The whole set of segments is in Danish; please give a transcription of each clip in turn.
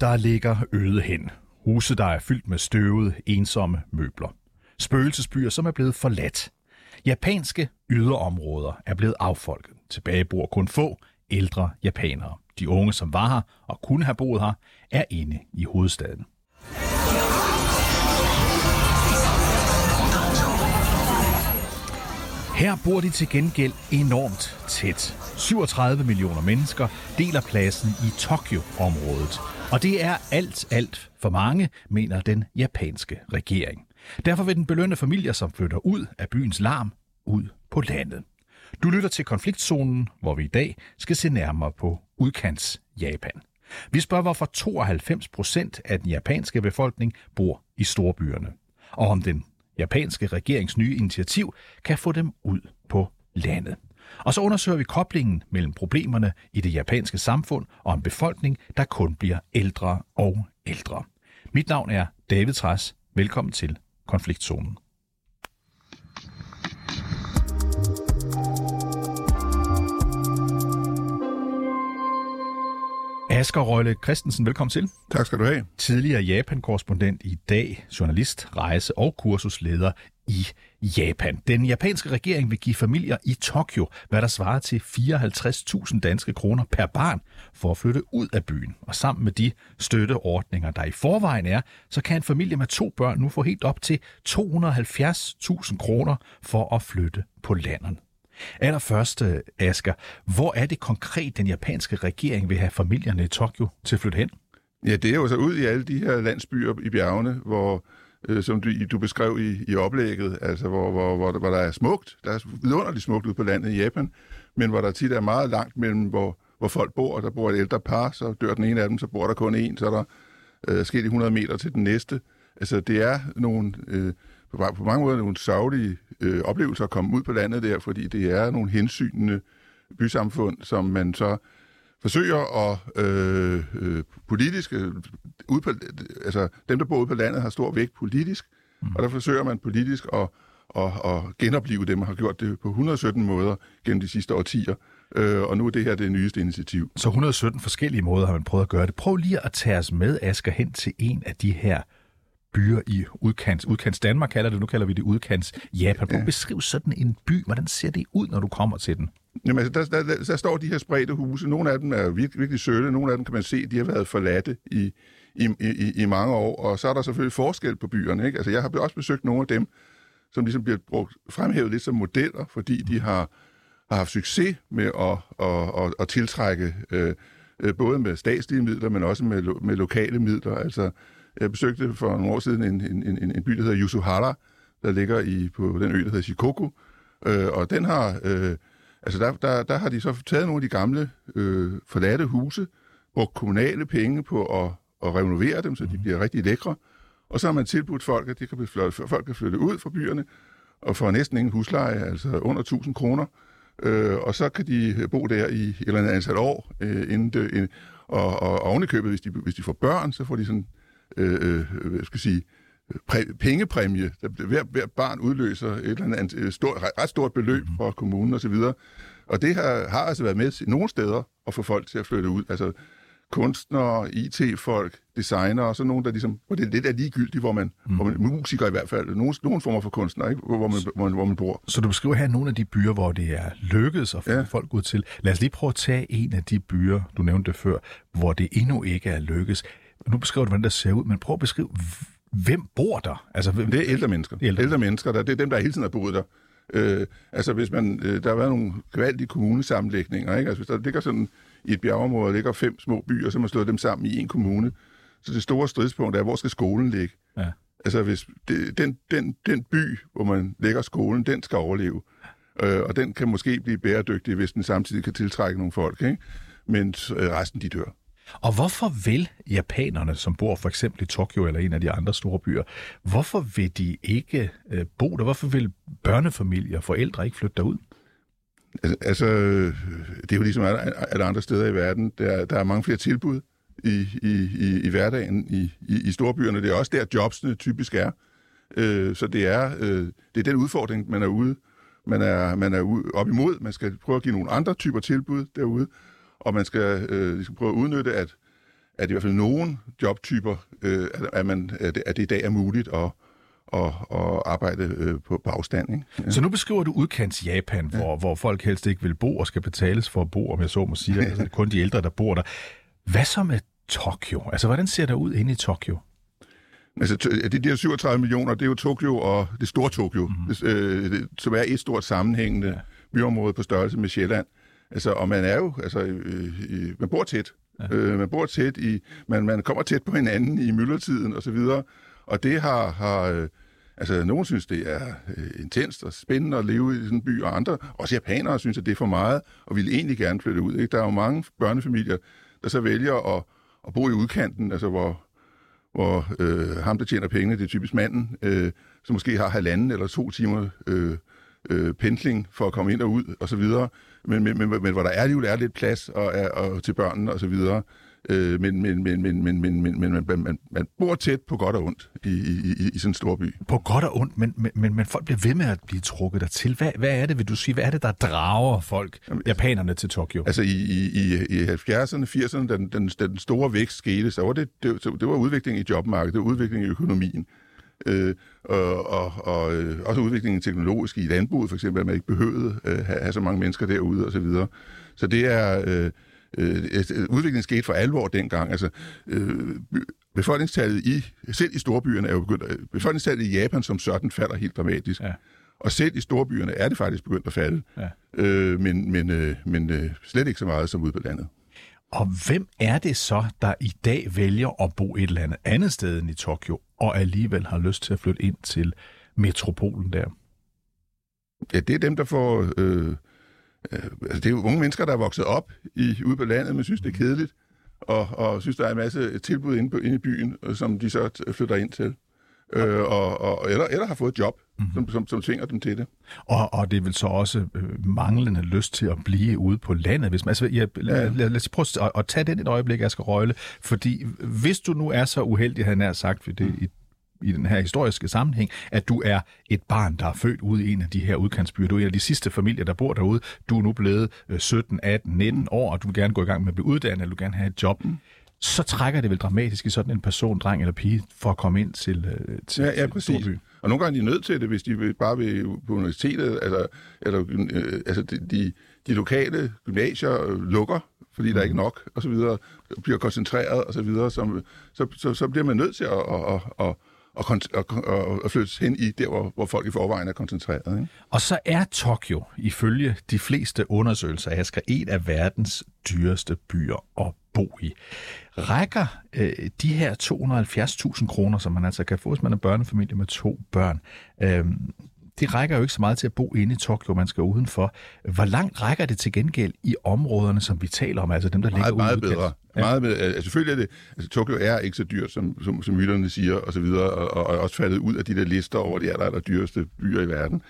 der ligger øde hen. Huse, der er fyldt med støvede, ensomme møbler. Spøgelsesbyer, som er blevet forladt. Japanske yderområder er blevet affolket. Tilbage bor kun få ældre japanere. De unge, som var her og kunne have boet her, er inde i hovedstaden. Her bor de til gengæld enormt tæt. 37 millioner mennesker deler pladsen i Tokyo-området. Og det er alt, alt for mange, mener den japanske regering. Derfor vil den belønne familier, som flytter ud af byens larm, ud på landet. Du lytter til konfliktzonen, hvor vi i dag skal se nærmere på udkants Japan. Vi spørger, hvorfor 92 procent af den japanske befolkning bor i storbyerne, og om den japanske regerings nye initiativ kan få dem ud på landet. Og så undersøger vi koblingen mellem problemerne i det japanske samfund og en befolkning, der kun bliver ældre og ældre. Mit navn er David Træs. Velkommen til Konfliktzonen. Asger Røgle Christensen, velkommen til. Tak skal du have. Tidligere Japan-korrespondent i dag, journalist, rejse- og kursusleder i Japan. Den japanske regering vil give familier i Tokyo, hvad der svarer til 54.000 danske kroner per barn, for at flytte ud af byen. Og sammen med de støtteordninger, der i forvejen er, så kan en familie med to børn nu få helt op til 270.000 kroner for at flytte på landet. Allerførst, øh, Asger, hvor er det konkret, den japanske regering vil have familierne i Tokyo til at flytte hen? Ja, det er jo så ud i alle de her landsbyer i bjergene, hvor, øh, som du, du beskrev i, i oplægget, altså hvor, hvor, hvor, hvor der er smukt, der er vidunderligt smukt ude på landet i Japan, men hvor der tit er meget langt mellem, hvor, hvor folk bor. Der bor et ældre par, så dør den ene af dem, så bor der kun en, så er der øh, sket 100 meter til den næste. Altså det er nogle... Øh, på, på mange måder nogle sørgelige øh, oplevelser at komme ud på landet der, fordi det er nogle hensynende bysamfund, som man så forsøger at øh, øh, politisk, øh, ud på, altså dem, der bor ude på landet, har stor vægt politisk, mm. og der forsøger man politisk at, at, at genopleve dem, og har gjort det på 117 måder gennem de sidste årtier. Øh, og nu er det her det nyeste initiativ. Så 117 forskellige måder har man prøvet at gøre det. Prøv lige at tage os med, Asger, hen til en af de her byer i udkants, udkants Danmark kalder det, nu kalder vi det udkants Japan. Prøv ja. beskriv sådan en by, hvordan ser det ud, når du kommer til den? Jamen altså, der, der, der, står de her spredte huse. Nogle af dem er virkelig, virkelig sølle, nogle af dem kan man se, de har været forladte i, i, i, i mange år, og så er der selvfølgelig forskel på byerne. Ikke? Altså, jeg har også besøgt nogle af dem, som ligesom bliver brugt, fremhævet lidt som modeller, fordi de har, har haft succes med at, at, at, at tiltrække øh, øh både med statslige midler, men også med, med lokale midler. Altså, jeg besøgte for nogle år siden en, en, en, en by, der hedder Yusuhara, der ligger i, på den ø, der hedder Shikoku. Øh, og den har, øh, altså der, der, der har de så taget nogle af de gamle øh, forladte huse, brugt kommunale penge på at, at renovere dem, så de mhm. bliver rigtig lækre. Og så har man tilbudt folk, at de kan flytte, folk kan flytte ud fra byerne, og få næsten ingen husleje, altså under 1000 kroner. Øh, og så kan de bo der i et eller andet antal år, øh, inden det, øh, og, og ovenikøbet, hvis de, hvis de får børn, så får de sådan øh, øh, hvad skal jeg sige, præ, pengepræmie. Der, hver, hver barn udløser et eller andet et stort, ret stort beløb mhm. fra kommunen osv. Og, og det har, har altså været med nogle steder at få folk til at flytte ud. Altså kunstnere, IT-folk, designere, og så nogen, der ligesom, hvor det lidt er ligegyldigt, hvor man, mm. hvor man musikere i hvert fald, nogen, nogen former for kunstnere, ikke? Hvor, man, hvor, man, hvor man bor. Så du beskriver her nogle af de byer, hvor det er lykkedes at få ja. folk ud til. Lad os lige prøve at tage en af de byer, du nævnte før, hvor det endnu ikke er lykkedes nu beskriver du, hvordan det ser ud, men prøv at beskrive, hvem bor der? Altså, hvem, det er ældre mennesker. Ældre. ældre mennesker, der, det er dem, der hele tiden har boet der. Øh, altså, hvis man, øh, der har været nogle gevaldige kommunesammenlægninger, ikke? Altså, hvis der ligger sådan i et bjergeområde, ligger fem små byer, så man slået dem sammen i en kommune. Så det store stridspunkt er, hvor skal skolen ligge? Ja. Altså, hvis det, den, den, den by, hvor man lægger skolen, den skal overleve. Øh, og den kan måske blive bæredygtig, hvis den samtidig kan tiltrække nogle folk, ikke? Men øh, resten, de dør. Og hvorfor vil japanerne, som bor for eksempel i Tokyo eller en af de andre store byer, hvorfor vil de ikke øh, bo der? Hvorfor vil børnefamilier og forældre ikke flytte derud? Altså, det er jo ligesom alle andre steder i verden. Der, der er mange flere tilbud i, i, i, i hverdagen i, i, i storbyerne. Det er også der, jobsene typisk er. Øh, så det er, øh, det er den udfordring, man er ude man er, man er ude, op imod. Man skal prøve at give nogle andre typer tilbud derude og man skal øh, ligesom prøve at udnytte, at, at i hvert fald nogle jobtyper, øh, at, man, at, det, at det i dag er muligt at, at, at arbejde øh, på, på afstand. Ikke? Ja. Så nu beskriver du udkants Japan, hvor, ja. hvor folk helst ikke vil bo og skal betales for at bo, om jeg så må sige. Altså, kun de ældre, der bor der. Hvad så med Tokyo? Altså, hvordan ser det ud inde i Tokyo? Altså, de der 37 millioner, det er jo Tokyo og det store Tokyo, mm-hmm. øh, det, som er et stort sammenhængende byområde på størrelse med Sjælland. Altså, og man er jo, altså, øh, øh, man bor tæt. Ja. Øh, man bor tæt i, man, man kommer tæt på hinanden i myldretiden og så videre. Og det har, har øh, altså, nogen synes, det er øh, intenst og spændende at leve i sådan en by, og andre, også japanere, synes, at det er for meget, og vil egentlig gerne flytte ud. Ikke? Der er jo mange børnefamilier, der så vælger at, at bo i udkanten, altså hvor, hvor øh, ham, der tjener penge, det er typisk manden, øh, som måske har halvanden eller to timer øh, øh, pendling for at komme ind og ud og så videre, men, men, men, men hvor der alligevel er lidt plads og, og, og til børnene og så videre. Øh, men men, men, men, men, men, men, men man, man, man bor tæt på godt og ondt i, i, i, i sådan en stor by. På godt og ondt, men, men, men, men folk bliver ved med at blive trukket dertil. Hvad, hvad er det, vil du sige, hvad er det, der drager folk, Jamen, japanerne til Tokyo? Altså i, i, i 70'erne, 80'erne, da den, den, den store vækst skete, så var det, det, det var udvikling i jobmarkedet, det var udvikling i økonomien. Øh, og, og, og øh, også udviklingen teknologisk i landbruget, for eksempel, at man ikke behøvede øh, have, have så mange mennesker derude og så videre. Så det er... Øh, øh, udviklingen skete for alvor dengang. Altså, øh, befolkningstallet i, selv i storbyerne er jo begyndt, befolkningstallet i Japan som sådan falder helt dramatisk. Ja. Og selv i storbyerne er det faktisk begyndt at falde, ja. øh, men, men, øh, men øh, slet ikke så meget som ude på landet. Og hvem er det så, der i dag vælger at bo et eller andet andet sted end i Tokyo, og alligevel har lyst til at flytte ind til metropolen der? Ja, det er dem, der får øh, øh, altså det er jo unge mennesker, der er vokset op i, ude på landet, men synes, det er kedeligt, og, og synes, der er en masse tilbud inde, på, inde i byen, øh, som de så flytter ind til. Øh, og, og, eller, eller har fået et job, mm-hmm. som, som, som tvinger dem til det. Og, og det er vel så også øh, manglende lyst til at blive ude på landet. Hvis man, altså, ja, lad, lad, lad os prøve at, at tage den et øjeblik, Asger Røgle. Fordi hvis du nu er så uheldig, han er sagt, det, i i den her historiske sammenhæng, at du er et barn, der er født ude i en af de her udkantsbyer. Du er en af de sidste familier, der bor derude. Du er nu blevet 17, 18, 19 år, og du vil gerne gå i gang med at blive uddannet, eller du vil gerne have et job. Mm. Så trækker det vel dramatisk i sådan en person, dreng eller pige, for at komme ind til, øh, til, ja, ja, præcis. Storby. Og nogle gange er de nødt til det, hvis de bare vil på universitetet, altså, eller, øh, altså de, de, de lokale gymnasier øh, lukker, fordi mm. der er ikke mm. nok, og så videre, bliver koncentreret, og så videre, så, så, så, så bliver man nødt til at, at, at, at og, og flyttes hen i der, hvor, hvor folk i forvejen er koncentreret. Ikke? Og så er Tokyo, ifølge de fleste undersøgelser, Asger, en af verdens dyreste byer at bo i. Rækker øh, de her 270.000 kroner, som man altså kan få, hvis man er børnefamilie med to børn, øh, det rækker jo ikke så meget til at bo inde i Tokyo, man skal udenfor. Hvor langt rækker det til gengæld i områderne, som vi taler om, altså dem, der meget, ligger meget ude bedre. Ja. Meget bedre. Altså, selvfølgelig er det, altså Tokyo er ikke så dyrt, som, som, som myterne siger, og så videre, og, og, og også faldet ud af de der lister over de aller, aller dyreste byer i verden.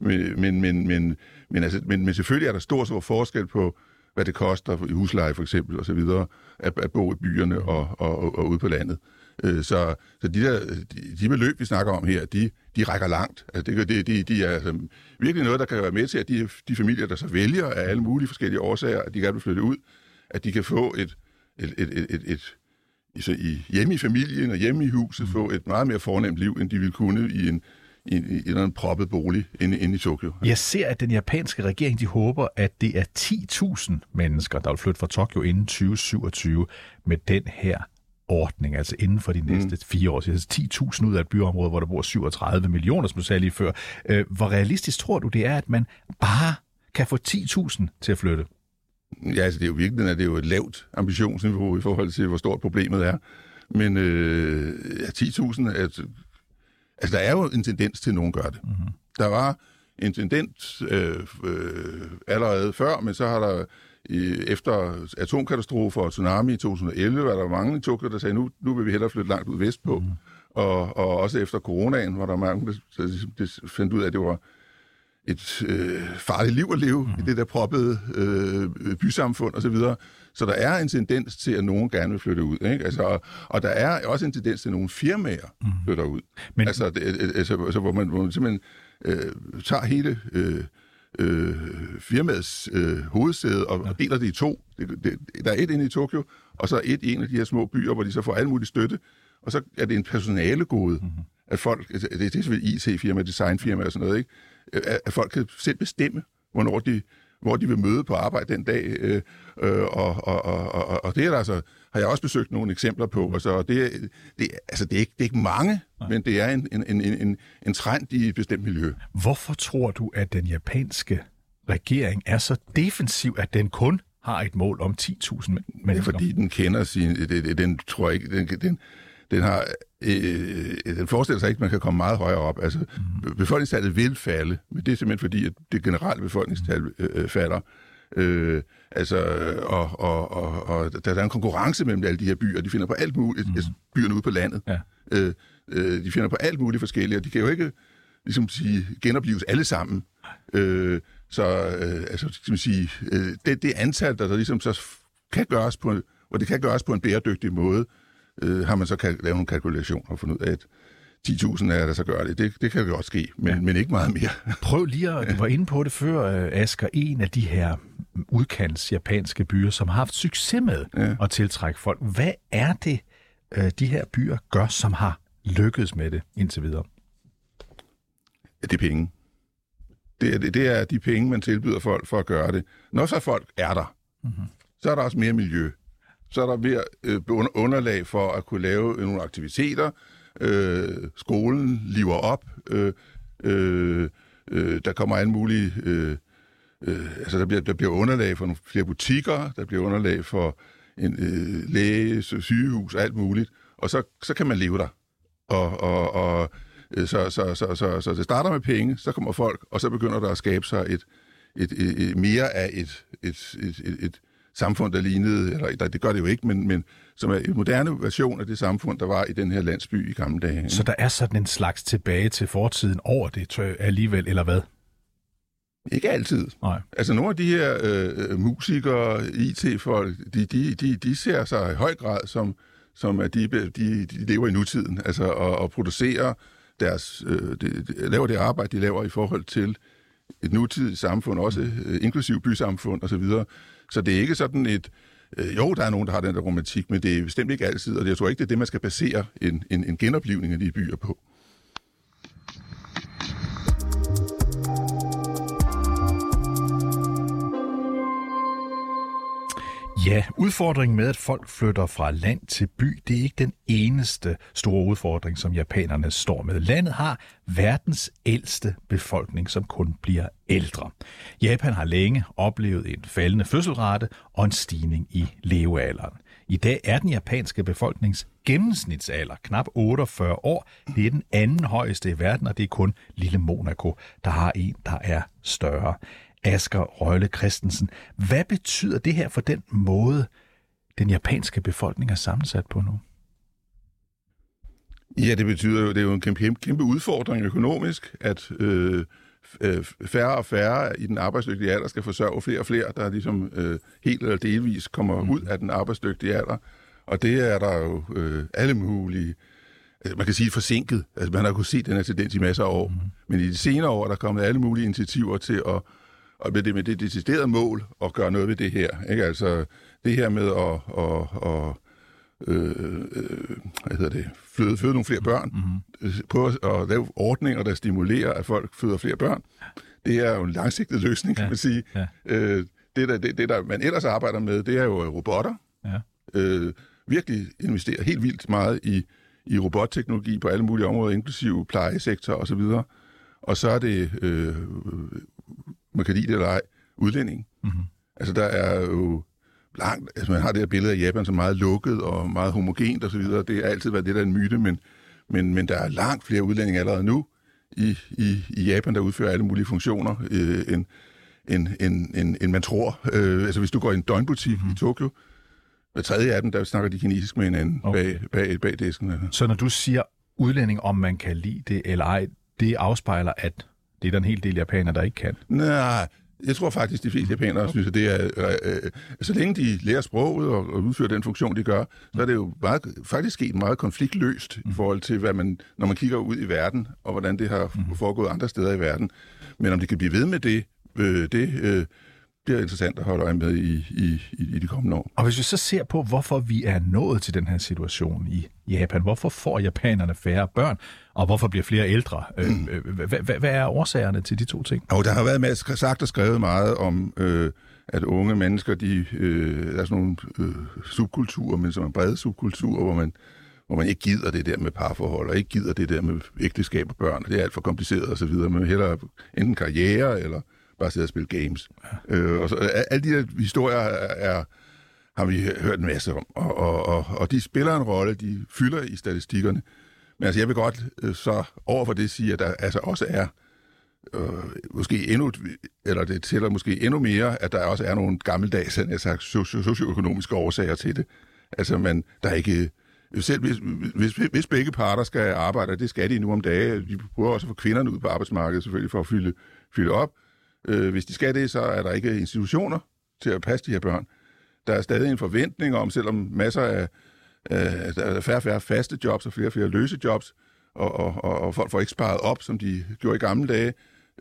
Men, men, men, men, men, altså, men, men selvfølgelig er der stor, stor forskel på, hvad det koster i husleje for eksempel, og så videre, at, at bo i byerne og, og, og, og ude på landet. Øh, så, så de, der, de, de beløb, vi snakker om her, de, de rækker langt. Altså, det, det, de, de er altså, virkelig noget, der kan være med til, at de, de familier, der så vælger af alle mulige forskellige årsager, at de gerne vil flytte ud, at de kan få et, et, et, et, et, et så i, hjemme i familien og hjemme i huset, få et meget mere fornemt liv, end de ville kunne i en, i, en, i en proppet bolig inde, inde i Tokyo. Jeg ser, at den japanske regering de håber, at det er 10.000 mennesker, der vil flytte fra Tokyo inden 2027 med den her ordning, altså inden for de mm. næste mm. fire år. Så 10.000 ud af et byområde, hvor der bor 37 millioner, som du sagde lige før. Øh, hvor realistisk tror du, det er, at man bare kan få 10.000 til at flytte? Ja, altså det er jo virkelig, at det er jo et lavt ambitionsniveau i forhold til, hvor stort problemet er. Men øh, ja, 10.000, altså, altså der er jo en tendens til, at nogen gør det. Mm-hmm. Der var en tendens øh, øh, allerede før, men så har der i, efter atomkatastrofer og tsunami i 2011, var der mange i Tokyo, der sagde, nu, nu vil vi hellere flytte langt ud vestpå. Mm. Og, og også efter coronaen, hvor der mange, der, der fandt ud af, at det var et øh, farligt liv at leve mm. i det der proppede øh, bysamfund osv. Så, der er en tendens til, at nogen gerne vil flytte ud. Ikke? Altså, og, og der er også en tendens til, at nogle firmaer mm. flytter ud. Men... Altså, det, altså, altså, hvor, man, hvor man simpelthen øh, tager hele... Øh, øh, firmaets øh, hovedsæde og, ja. og deler det i to. Det, det, der er et inde i Tokyo, og så et i en af de her små byer, hvor de så får alle mulige støtte. Og så er det en personalegode, mm-hmm. at folk, det, det er selvfølgelig IT-firma, designfirma og sådan noget, ikke? At, at folk kan selv bestemme, hvornår de, hvor de vil møde på arbejde den dag. Øh, øh, og, og, og, og, og det er der altså, har jeg også besøgt nogle eksempler på. Altså, det, det, altså, det, er ikke, det er ikke mange, Nej. men det er en, en, en, en, en trend i et bestemt miljø. Hvorfor tror du, at den japanske regering er så defensiv, at den kun har et mål om 10.000 mennesker? Det er fordi, den kender sin... Det, den tror jeg ikke... Den, den, den har øh, den forestiller sig ikke, at man kan komme meget højere op. Altså, mm. befolkningstallet vil falde, men det er simpelthen fordi, at det generelle befolkningstal øh, øh, falder. Øh, altså, og, og, og, og der er en konkurrence mellem alle de her byer. De finder på alt muligt. Mm. Byerne ude på landet. Ja. Øh, øh, de finder på alt muligt forskelligt, og de kan jo ikke ligesom sige, genopleves alle sammen. Øh, så øh, altså, skal man sige, øh, det, det antal, der, der ligesom så kan gøres på, og det kan gøres på en bæredygtig måde, øh, har man så kan lave nogle kalkulationer og fundet ud af, at 10.000 er der så gør det. det. Det kan jo godt ske, men, ja. men ikke meget mere. Prøv lige at, du var inde på det før, øh, Asger, en af de her udkants japanske byer, som har haft succes med ja. at tiltrække folk. Hvad er det, øh, de her byer gør, som har lykkedes med det indtil videre? Ja, det er penge. Det er, det er de penge, man tilbyder folk for at gøre det. Når så folk er der, mm-hmm. så er der også mere miljø så er der mere underlag for at kunne lave nogle aktiviteter. Øh, skolen lever op. Øh, øh, øh, der kommer alle mulige... Øh, øh, altså, der bliver, der bliver underlag for nogle flere butikker, der bliver underlag for en øh, læge, sygehus, alt muligt. Og så, så kan man leve der. Og, og, og så, så, så, så, så det starter med penge, så kommer folk, og så begynder der at skabe sig et, et, et, et mere af et, et, et, et, et samfund, der lignede, eller det gør det jo ikke, men, men som er en moderne version af det samfund, der var i den her landsby i gamle dage. Så der er sådan en slags tilbage til fortiden over det tror jeg, alligevel, eller hvad? Ikke altid. Nej. Altså nogle af de her øh, musikere, IT-folk, de, de, de, de ser sig i høj grad som, som at de, de, de lever i nutiden, altså og, og producerer deres, øh, de, de, laver det arbejde, de laver i forhold til et nutidigt samfund, også øh, inklusiv bysamfund osv., så det er ikke sådan et... Øh, jo, der er nogen, der har den der romantik, men det er bestemt ikke altid, og jeg tror ikke, det er det, man skal basere en, en, en genoplivning af de byer på. Ja, udfordringen med, at folk flytter fra land til by, det er ikke den eneste store udfordring, som japanerne står med. Landet har verdens ældste befolkning, som kun bliver ældre. Japan har længe oplevet en faldende fødselrate og en stigning i levealderen. I dag er den japanske befolknings gennemsnitsalder knap 48 år. Det er den anden højeste i verden, og det er kun lille Monaco, der har en, der er større. Asger Røgle Christensen. Hvad betyder det her for den måde, den japanske befolkning er sammensat på nu? Ja, det betyder jo, det er jo en kæmpe, kæmpe udfordring økonomisk, at øh, øh, færre og færre i den arbejdsdygtige alder skal forsørge flere og flere, der ligesom øh, helt eller delvis kommer mm. ud af den arbejdsdygtige alder. Og det er der jo øh, alle mulige, altså man kan sige forsinket. Altså man har kunnet se den her tendens i masser af år. Mm. Men i de senere år er der kommet alle mulige initiativer til at og med det, med det deciderede mål at gøre noget ved det her. Ikke? Altså det her med at, at, at øh, øh, hvad hedder det, føde, føde nogle flere børn, mm-hmm. prøve at lave ordninger, der stimulerer, at folk føder flere børn. Det er jo en langsigtet løsning, kan ja. man sige. Ja. Øh, det, der, det, det, der man ellers arbejder med, det er jo robotter. Ja. Øh, virkelig investerer helt vildt meget i, i robotteknologi på alle mulige områder, inklusive plejesektor osv. Og så er det øh, man kan lide det eller ej, udlænding. Mm-hmm. Altså, der er jo langt... Altså, man har det her billede af Japan som meget lukket og meget homogent osv. Det har altid været det, der er en myte, men, men, men der er langt flere udlændinge allerede nu i, i, i Japan, der udfører alle mulige funktioner, øh, end, end, end, end, end man tror. Øh, altså, hvis du går i en døgnbutik mm-hmm. i Tokyo, hver tredje af dem, der snakker de kinesisk med hinanden okay. bag, bag, bag disken. Så når du siger udlænding, om man kan lide det eller ej, det afspejler, at det er der en hel del japanere, der ikke kan. Nej, jeg tror faktisk, de fleste japanere synes, at det er... Øh, øh, så længe de lærer sproget og, og udfører den funktion, de gør, så er det jo meget, faktisk sket meget konfliktløst i forhold til, hvad man, når man kigger ud i verden, og hvordan det har mm. foregået andre steder i verden. Men om det kan blive ved med det, øh, det øh, bliver interessant at holde øje med i, i, i, i de kommende år. Og hvis vi så ser på, hvorfor vi er nået til den her situation i Japan, hvorfor får japanerne færre børn, og hvorfor bliver flere ældre? Mm. Hvad er årsagerne til de to ting? Og der har været med, sagt og skrevet meget om, øh, at unge mennesker, de, øh, der er sådan nogle øh, subkulturer, men som er brede subkulturer, hvor man hvor man ikke gider det der med parforhold, og ikke gider det der med ægteskab og børn, det er alt for kompliceret og så videre. Man vil hellere enten karriere, eller bare sidde og spille games. Øh, og så, alle de der historier er, er, har vi hørt en masse om, og, og, og, og de spiller en rolle, de fylder i statistikkerne. Men altså, jeg vil godt øh, så over for det sige, at der altså også er øh, måske endnu, eller det tæller måske endnu mere, at der også er nogle gammeldags, jeg sagt, socioøkonomiske årsager til det. Altså, man, der er ikke selv hvis, hvis, hvis begge parter skal arbejde, og det skal de nu om dage, de prøver også at få kvinderne ud på arbejdsmarkedet selvfølgelig for at fylde, fylde op. Øh, hvis de skal det, så er der ikke institutioner til at passe de her børn. Der er stadig en forventning om, selvom masser af, øh, der er færre og færre faste jobs og flere og flere løse jobs, og, og, og, og folk får ikke sparet op, som de gjorde i gamle dage,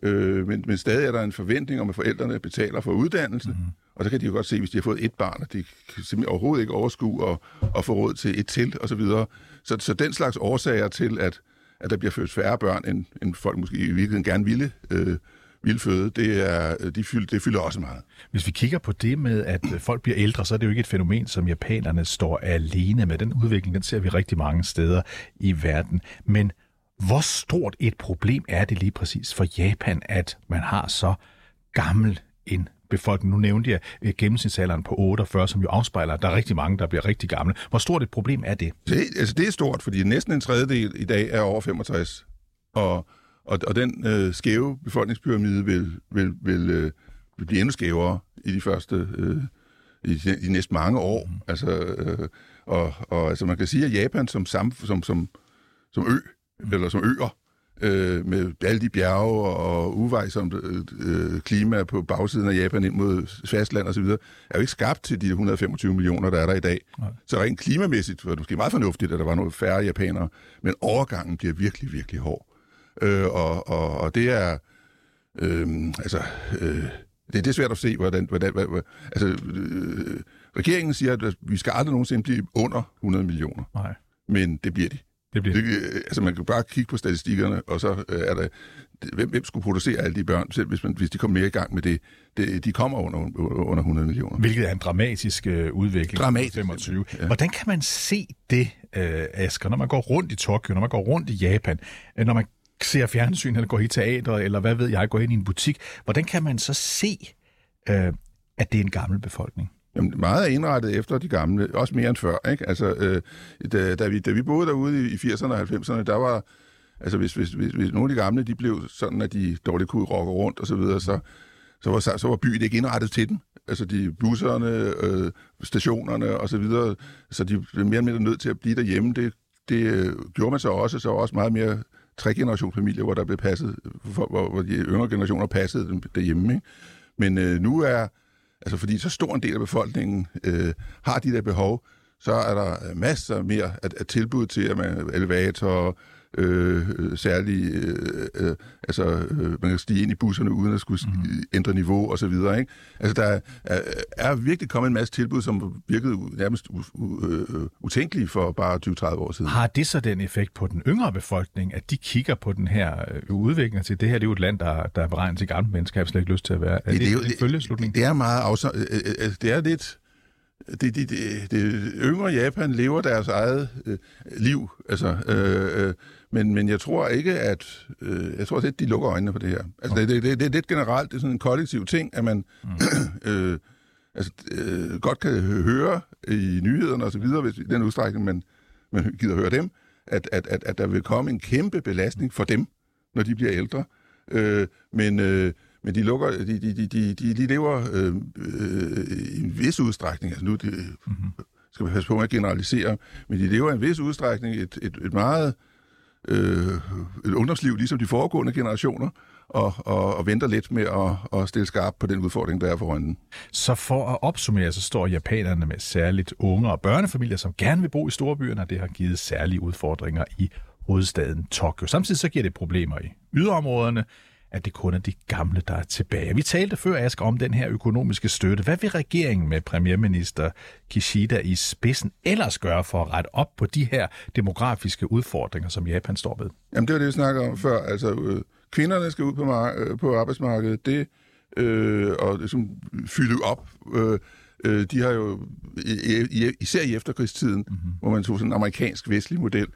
øh, men, men stadig er der en forventning om, at forældrene betaler for uddannelse, mm. Og så kan de jo godt se, hvis de har fået et barn, at de kan simpelthen overhovedet ikke overskue og, og få råd til et til, og så videre. Så, så den slags årsager til, at, at der bliver født færre børn, end, end folk måske i virkeligheden gerne ville, øh, ville føde, det, er, de fylder, det fylder også meget. Hvis vi kigger på det med, at folk bliver ældre, så er det jo ikke et fænomen, som japanerne står alene med. Den udvikling, den ser vi rigtig mange steder i verden. Men hvor stort et problem er det lige præcis for Japan, at man har så gammel en befolkning. Nu nævnte jeg øh, gennemsnitsalderen på 48, som jo afspejler, at der er rigtig mange, der bliver rigtig gamle. Hvor stort et problem er det? Det, altså det er stort, fordi næsten en tredjedel i dag er over 65. Og, og, og den øh, skæve befolkningspyramide vil, vil, vil, øh, vil blive endnu skævere i de første... Øh, i de, de næste mange år. Mm. Altså, øh, og, og altså man kan sige, at Japan som, som, som, som, som ø, mm. eller som øer, øh, med alle de bjerge og uvejsomt øh, klima på bagsiden af Japan ind mod fastland osv., er jo ikke skabt til de 125 millioner, der er der i dag. Nej. Så rent klimamæssigt var det måske meget fornuftigt, at der var noget færre japanere, men overgangen bliver virkelig, virkelig hård. Øh, og, og, og det er... Øh, altså... Øh, det, det er svært at se, hvordan... hvordan, hvordan altså, øh, regeringen siger, at vi skal aldrig nogensinde blive under 100 millioner. Nej. Men det bliver de. Det bliver... Det, øh, altså, man kan bare kigge på statistikkerne, og så øh, er der... Hvem, hvem skulle producere alle de børn, selv hvis, man, hvis de kom mere i gang med det? det de kommer under, under 100 millioner. Hvilket er en dramatisk øh, udvikling. Dramatisk. 25. Ja. Hvordan kan man se det, øh, Asger, når man går rundt i Tokyo, når man går rundt i Japan, øh, når man ser fjernsyn, eller går i teater, eller hvad ved jeg, går ind i en butik. Hvordan kan man så se, øh, at det er en gammel befolkning? Jamen, meget er indrettet efter de gamle, også mere end før. Ikke? Altså, øh, da, da, vi, da vi boede derude i, i 80'erne og 90'erne, der var, altså hvis, hvis, hvis, hvis nogle af de gamle, de blev sådan, at de dårligt kunne rokke rundt og så videre, så, så, var, så var byen ikke indrettet til dem. Altså de busserne, øh, stationerne og så videre, så de blev mere og mere nødt til at blive derhjemme. Det, det øh, gjorde man så også, så var også meget mere tre-generationsfamilier, hvor der blev passet, hvor, hvor, hvor de yngre generationer passede dem derhjemme. Ikke? Men øh, nu er Altså fordi så stor en del af befolkningen øh, har de der behov, så er der masser mere at, at tilbud til, at man elevator, øh, særlige, øh, øh, altså øh, man kan stige ind i busserne uden at skulle mm. ændre niveau og så videre. Ikke? Altså der er, er virkelig kommet en masse tilbud, som virkede nærmest u, u, øh, utænkelige for bare 20-30 år siden. Har det så den effekt på den yngre befolkning, at de kigger på den her øh, udvikling og siger, det her det er jo et land, der, der er beregnet til gamle mennesker, jeg har slet ikke lyst til at være. Er det, det, det, det, det, det, det er meget afsag, øh, øh, det er lidt det, det, det, det yngre Japan lever deres eget øh, liv, altså, øh, øh, men, men jeg tror ikke, at øh, jeg tror at de lukker øjnene på det her. Altså, okay. det, det, det er lidt generelt, det er sådan en kollektiv ting, at man mm. øh, altså, øh, godt kan høre i nyhederne og så videre, hvis i den udstrækning, man, man gider høre dem, at, at, at, at der vil komme en kæmpe belastning for dem, når de bliver ældre. Øh, men øh, men de, lukker, de, de, de, de, de lever øh, øh, i en vis udstrækning, altså nu det, mm-hmm. skal man passe på med at generalisere, men de lever i en vis udstrækning et, et, et meget øh, øh, et ungdomsliv, ligesom de foregående generationer, og, og, og venter lidt med at, at stille skarp på den udfordring, der er foran den. Så for at opsummere, så står japanerne med særligt unge og børnefamilier, som gerne vil bo i storbyerne, og det har givet særlige udfordringer i hovedstaden Tokyo. Samtidig så giver det problemer i yderområderne, at det kun er de gamle, der er tilbage. Vi talte før, Asger, om den her økonomiske støtte. Hvad vil regeringen med premierminister Kishida i spidsen ellers gøre for at rette op på de her demografiske udfordringer, som Japan står med? Jamen, det var det, vi snakkede om før. Altså, øh, kvinderne skal ud på, mar- øh, på arbejdsmarkedet, det øh, og ligesom fylde op. Øh, øh, de har jo, i, i, især i efterkrigstiden, mm-hmm. hvor man tog sådan en amerikansk vestlig model,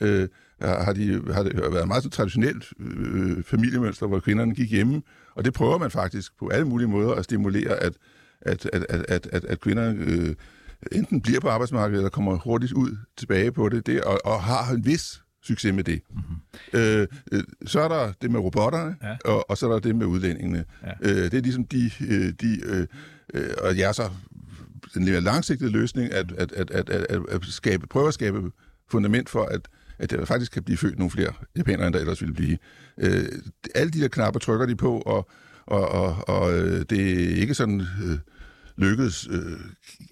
øh, har, de, har det været meget traditionelt øh, familiemønster, hvor kvinderne gik hjemme, og det prøver man faktisk på alle mulige måder at stimulere, at, at, at, at, at, at, at kvinderne øh, enten bliver på arbejdsmarkedet, eller kommer hurtigt ud tilbage på det, det og, og har en vis succes med det. Mm-hmm. Øh, øh, så er der det med robotterne, ja. og, og så er der det med udlændingene. Ja. Øh, det er ligesom de... Øh, de øh, øh, og jeg er så den lidt langsigtede løsning at, at, at, at, at, at skabe, prøve at skabe fundament for, at, at der faktisk kan blive født nogle flere japanere, end der ellers ville blive. Øh, alle de der knapper trykker de på, og, og, og, og øh, det er ikke sådan... Øh, lykkedes øh,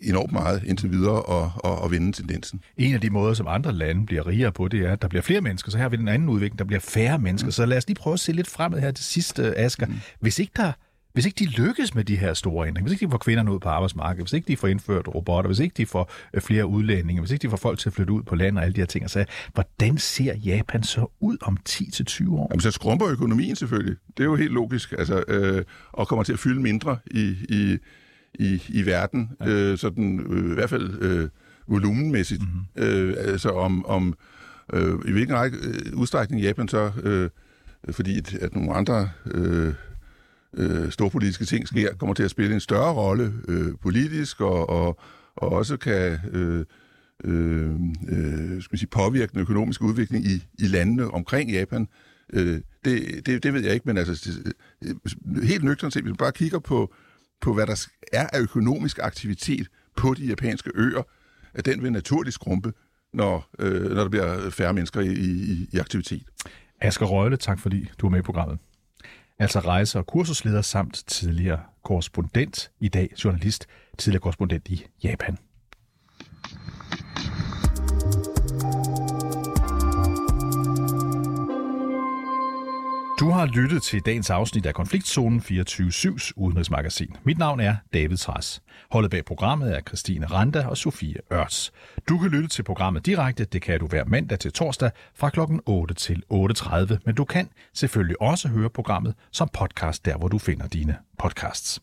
enormt meget indtil videre at, at, at vende tendensen. En af de måder, som andre lande bliver rigere på, det er, at der bliver flere mennesker. Så her har vi den anden udvikling, der bliver færre mennesker. Mm. Så lad os lige prøve at se lidt fremad her til sidst, øh, Asger. Mm. Hvis ikke der hvis ikke de lykkes med de her store ændringer, hvis ikke de får kvinderne ud på arbejdsmarkedet, hvis ikke de får indført robotter, hvis ikke de får øh, flere udlændinge, hvis ikke de får folk til at flytte ud på landet og alle de her ting, så hvordan ser Japan så ud om 10-20 år? Jamen, så skrumper økonomien selvfølgelig. Det er jo helt logisk, altså, øh, og kommer til at fylde mindre i, i, i, i verden, ja. øh, sådan, øh, i hvert fald øh, volumenmæssigt. Mm-hmm. Øh, altså om, om øh, i hvilken række, øh, udstrækning Japan så, øh, fordi at, at nogle andre øh, øh, storpolitiske ting sker, kommer til at spille en større rolle øh, politisk, og, og, og også kan øh, øh, øh, skal man sige, påvirke den økonomiske udvikling i, i landene omkring Japan. Øh, det, det, det ved jeg ikke, men altså øh, helt nøgternt set, hvis man bare kigger på, på hvad der er af økonomisk aktivitet på de japanske øer, at den vil naturligt skrumpe, når, øh, når der bliver færre mennesker i, i, i aktivitet. Asger Røgle, tak fordi du er med i programmet altså rejse- og kursusleder samt tidligere korrespondent, i dag journalist, tidligere korrespondent i Japan. Du har lyttet til dagens afsnit af Konfliktzonen 24-7's udenrigsmagasin. Mit navn er David Træs. Holdet bag programmet er Christine Randa og Sofie Ørts. Du kan lytte til programmet direkte, det kan du hver mandag til torsdag fra kl. 8 til 8.30, men du kan selvfølgelig også høre programmet som podcast der, hvor du finder dine podcasts.